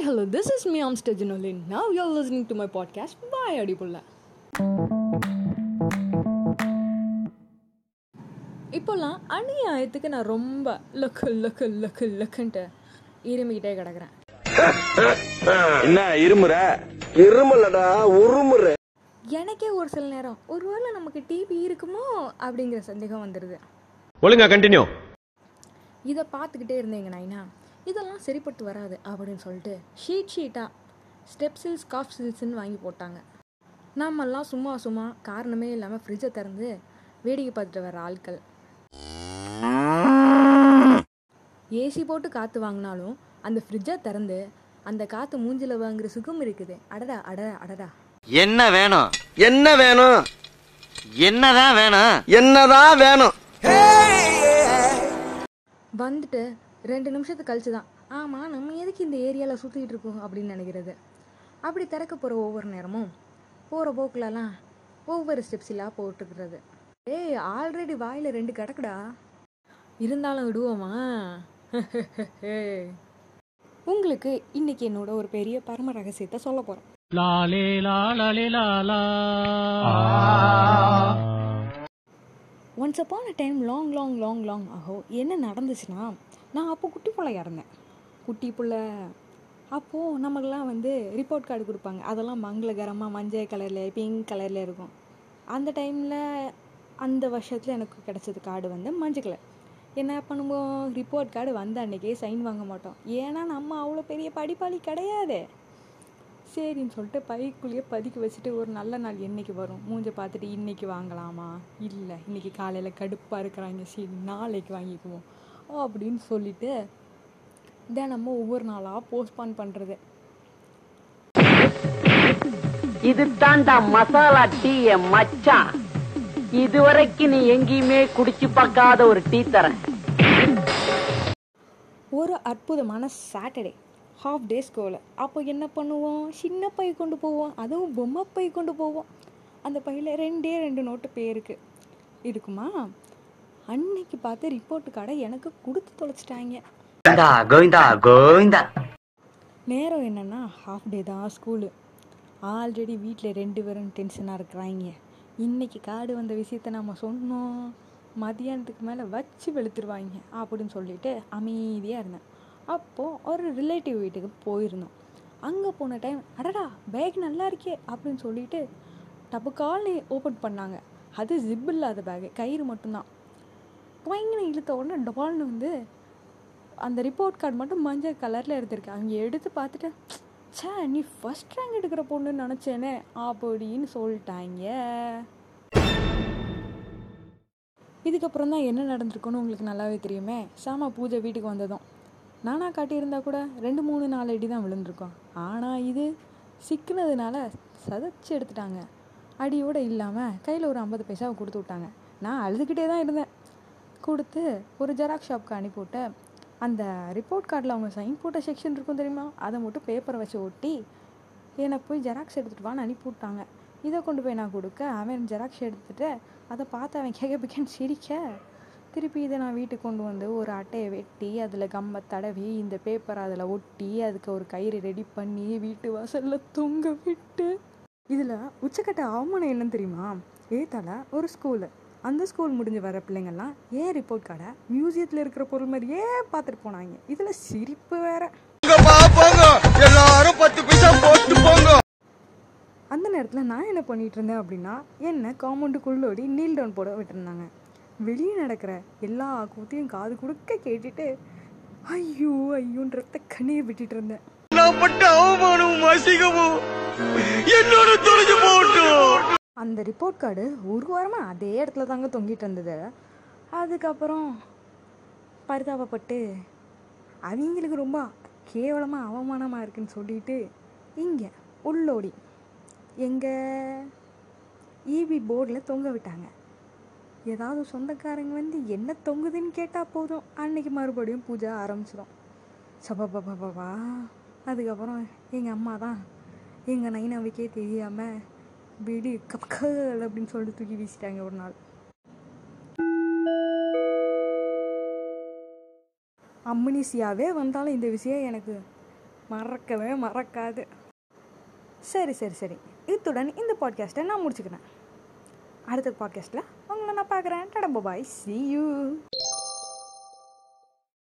Hi, hello, this is me, Amstad Janolin. Now you're listening to my podcast, Bye Adipulla. இப்போல்லாம் அநியாயத்துக்கு நான் ரொம்ப லக்கு லக்கு லக்கு லக்குன்ட்டு இருமிக்கிட்டே கிடக்குறேன். என்ன இருமுற? இருமலடா உருமுற. எனக்கே ஒரு சில நேரம் ஒருவேளை நமக்கு டிவி இருக்குமோ அப்படிங்கிற சந்தேகம் வந்துடுது ஒழுங்கா கண்டினியூ இதை பார்த்துக்கிட்டே இருந்தேங்க நைனா? இதெல்லாம் சரிப்பட்டு வராது அப்படின்னு சொல்லிட்டு ஷீட் ஷீட்டாக ஸ்டெப் சில்ஸ் காஃப் சில்ஸ்ன்னு வாங்கி போட்டாங்க. நாமெல்லாம் சும்மா சும்மா காரணமே இல்லாமல் ஃப்ரிட்ஜை திறந்து வேடிக்கை பார்த்துட்டு வர ஆட்கள். ஏசி போட்டு காற்று வாங்கினாலும் அந்த ஃப்ரிட்ஜை திறந்து அந்த காற்று மூஞ்சில வாங்குற சுகம் இருக்குது. அடடா அடடா அடடா. என்ன வேணும்? என்ன வேணும்? என்னதான் வேணும்? என்னதான் வேணும்? வந்துட்டு ரெண்டு நிமிஷத்துக்கு கழிச்சு தான். ஆமாம் நம்ம எதுக்கு இந்த ஏரியாவில் சுற்றிக்கிட்டு இருக்கோம் அப்படின்னு நினைக்கிறது? அப்படி திறக்க போகிற ஒவ்வொரு நேரமும் போகிற போக்குலலாம் ஒவ்வொரு ஸ்டெப்ஸிலாக போட்டுக்கிறது. ஏய் ஆல்ரெடி வாயில் ரெண்டு கிடக்குடா. இருந்தாலும் விடுவோமா? உங்களுக்கு இன்னைக்கு என்னோட ஒரு பெரிய பரம ரகசியத்தை சொல்ல போகிறேன் லாலே லாலே Lala. Once upon a time long long long long ago என்ன நடந்துச்சுன்னா நான் அப்போ குட்டி பிள்ளை இறந்தேன். குட்டி பிள்ளை. அப்போது நமக்கெல்லாம் வந்து ரிப்போர்ட் கார்டு கொடுப்பாங்க. அதெல்லாம் மங்களகரமாக மஞ்சள் கலரில் பிங்க் கலரில் இருக்கும். அந்த டைமில் அந்த வருஷத்தில் எனக்கு கிடச்சது கார்டு வந்து மஞ்சள் கலர் என்ன பண்ணுவோம்? ரிப்போர்ட் கார்டு வந்த அன்றைக்கே சைன் வாங்க மாட்டோம். ஏன்னா நம்ம அவ்வளோ பெரிய படிப்பாளி கிடையாது. சரின்னு சொல்லிட்டு பைக்குள்ளேயே பதுக்கி வச்சுட்டு ஒரு நல்ல நாள் என்னைக்கு வரும்? மூஞ்ச பார்த்துட்டு இன்னைக்கு வாங்கலாமா? இல்லை இன்னைக்கு காலையில் கடுப்பாக இருக்கிறாங்க சரி நாளைக்கு வாங்கிக்குவோம். அப்படின்னு சொல்லிட்டு தினமும் ஒவ்வொரு நாளாக போஸ்ட்பான் பண்ணுறது இது தாண்டா மசாலா டீ மச்சான். இதுவரைக்கும் நீ எங்கேயுமே குடிச்சு பார்க்காத ஒரு டீ தரேன். ஒரு அற்புதமான சாட்டர்டே ஹாஃப் டே ஸ்கூலு அப்போ என்ன பண்ணுவோம்? சின்ன பை கொண்டு போவோம். அதுவும் பொம்மை பை கொண்டு போவோம். அந்த பையில் ரெண்டே ரெண்டு நோட்டு பேருக்கு இருக்குமா? அன்னைக்கு பார்த்து ரிப்போர்ட்டு கார்டை எனக்கு கொடுத்து தொலைச்சிட்டாங்க. நேரம் என்னென்னா ஹாஃப் டே தான் ஸ்கூலு ஆல்ரெடி வீட்டில் ரெண்டு பேரும் டென்ஷனாக இருக்கிறாங்க. இன்னைக்கு கார்டு வந்த விஷயத்த நம்ம சொன்னோம். மதியானத்துக்கு மேலே வச்சு வெளுத்துருவாங்க. அப்படின்னு சொல்லிட்டு அமைதியாக இருந்தேன். அப்போது ஒரு ரிலேட்டிவ் வீட்டுக்கு போயிருந்தோம். அங்கே போன டைம் அடடா பேக் நல்லா இருக்கே அப்படின்னு சொல்லிட்டு டப்புக்கால்னு ஓப்பன் பண்ணாங்க. அது ஜிப் இல்லாத பேகு கயிறு மட்டும்தான். குவைங்கன்னு இழுத்த உடனே டபால்னு வந்து அந்த ரிப்போர்ட் கார்டு மட்டும் மஞ்சள் கலரில் எடுத்திருக்கு. அங்கே எடுத்து பார்த்துட்டு ச்சே நீ ஃபஸ்ட் ரேங்க் எடுக்கிற பொண்ணுன்னு நினச்சேனே அப்படின்னு சொல்லிட்டாங்க. இதுக்கப்புறம் தான் என்ன நடந்திருக்குன்னு உங்களுக்கு நல்லாவே தெரியுமே? சாமா பூஜை வீட்டுக்கு வந்ததும். நானா காட்டியிருந்தா கூட ரெண்டு மூணு நாலு அடி தான் விழுந்திருக்கோம். ஆனால் இது சிக்கினதுனால சதைச்சி எடுத்துட்டாங்க. அடியோடு இல்லாமல் கையில் ஒரு ஐம்பது பைசாவை கொடுத்து விட்டாங்க. நான் அழுதுகிட்டே தான் இருந்தேன். கொடுத்து ஒரு ஜெராக்ஸ் ஷாப்க்கு அனுப்பிவிட்டு அந்த ரிப்போர்ட் கார்டில் அவங்க சைன் போட்ட செக்ஷன் இருக்கும் தெரியுமா? அதை மட்டும் பேப்பரை வச்சு ஒட்டி என்னை போய் ஜெராக்ஸ் எடுத்துகிட்டு வான்னு அனுப்பிவிட்டாங்க. இதை கொண்டு போய் நான் கொடுக்க அவன் ஜெராக்ஸ் எடுத்துகிட்டு அதை பார்த்து அவன் கேட்க பிக்கன்னு சிரிக்க திருப்பி இதை நான் வீட்டுக்கு கொண்டு வந்து ஒரு அட்டையை வெட்டி அதில் கம்பை தடவி இந்த பேப்பரை அதில் ஒட்டி அதுக்கு ஒரு கயிறு ரெடி பண்ணி வீட்டு வாசலில் தொங்க விட்டு. இதில் உச்சக்கட்ட அவமானம் என்னன்னு தெரியுமா? ஏத்தால ஒரு ஸ்கூலு அந்த ஸ்கூல் முடிஞ்சு வர பிள்ளைங்கள்லாம் ஏன் ரிப்போர்ட் கார்டை மியூசியத்தில் இருக்கிற பொருள் மாதிரியே பார்த்துட்டு போனாங்க. இதில் சிரிப்பு வேற. போங்க. எல்லாரும் பத்து பைசா போட்டு போங்க. அந்த நேரத்தில் நான் என்ன பண்ணிட்டு இருந்தேன் அப்படின்னா என்ன காம்பவுண்டுக்குள்ளோடி நீல் டவுன் போட விட்டுருந்தாங்க. வெளியே நடக்கிற எல்லா கூத்தையும் காது கொடுக்க கேட்டுட்டு ஐயோ ஐயோன்ற ரத்த கண்ணீர் விட்டுட்டு இருந்தேன். நான் பட்ட அவமானமும் அசிங்கமும் என்னோட தொலைஞ்சு போட்டோம் அந்த ரிப்போர்ட் கார்டு ஒரு வாரமாக அதே இடத்துல தாங்க தொங்கிட்டு இருந்தது. அதுக்கப்புறம் பரிதாபப்பட்டு அவங்களுக்கு ரொம்ப கேவலமாக அவமானமாக இருக்குன்னு சொல்லிட்டு இங்கே உள்ளோடி எங்கள் ஈபி போர்டில் தொங்க விட்டாங்க. ஏதாவது சொந்தக்காரங்க வந்து என்ன தொங்குதுன்னு கேட்டால் போதும். அன்னைக்கு மறுபடியும் பூஜை ஆரம்பிச்சிடும் சபாபாபாபா அதுக்கப்புறம் எங்கள் அம்மா தான் எங்கள் நைனாவுக்கே தெரியாமல் வீடு கப்கல் அப்படின்னு சொல்லிட்டு தூக்கி வீசிட்டாங்க ஒரு நாள். அம்னிசியாவே வந்தாலும் இந்த விஷயம் எனக்கு மறக்கவே மறக்காது. சரி சரி சரி. இத்துடன் இந்த பாட்காஸ்ட்டை நான் முடிச்சுக்கிறேன். அடுத்த பாட்காஸ்ட்டில் நான் பார்க்குறேன் டடா பாய் சி யூ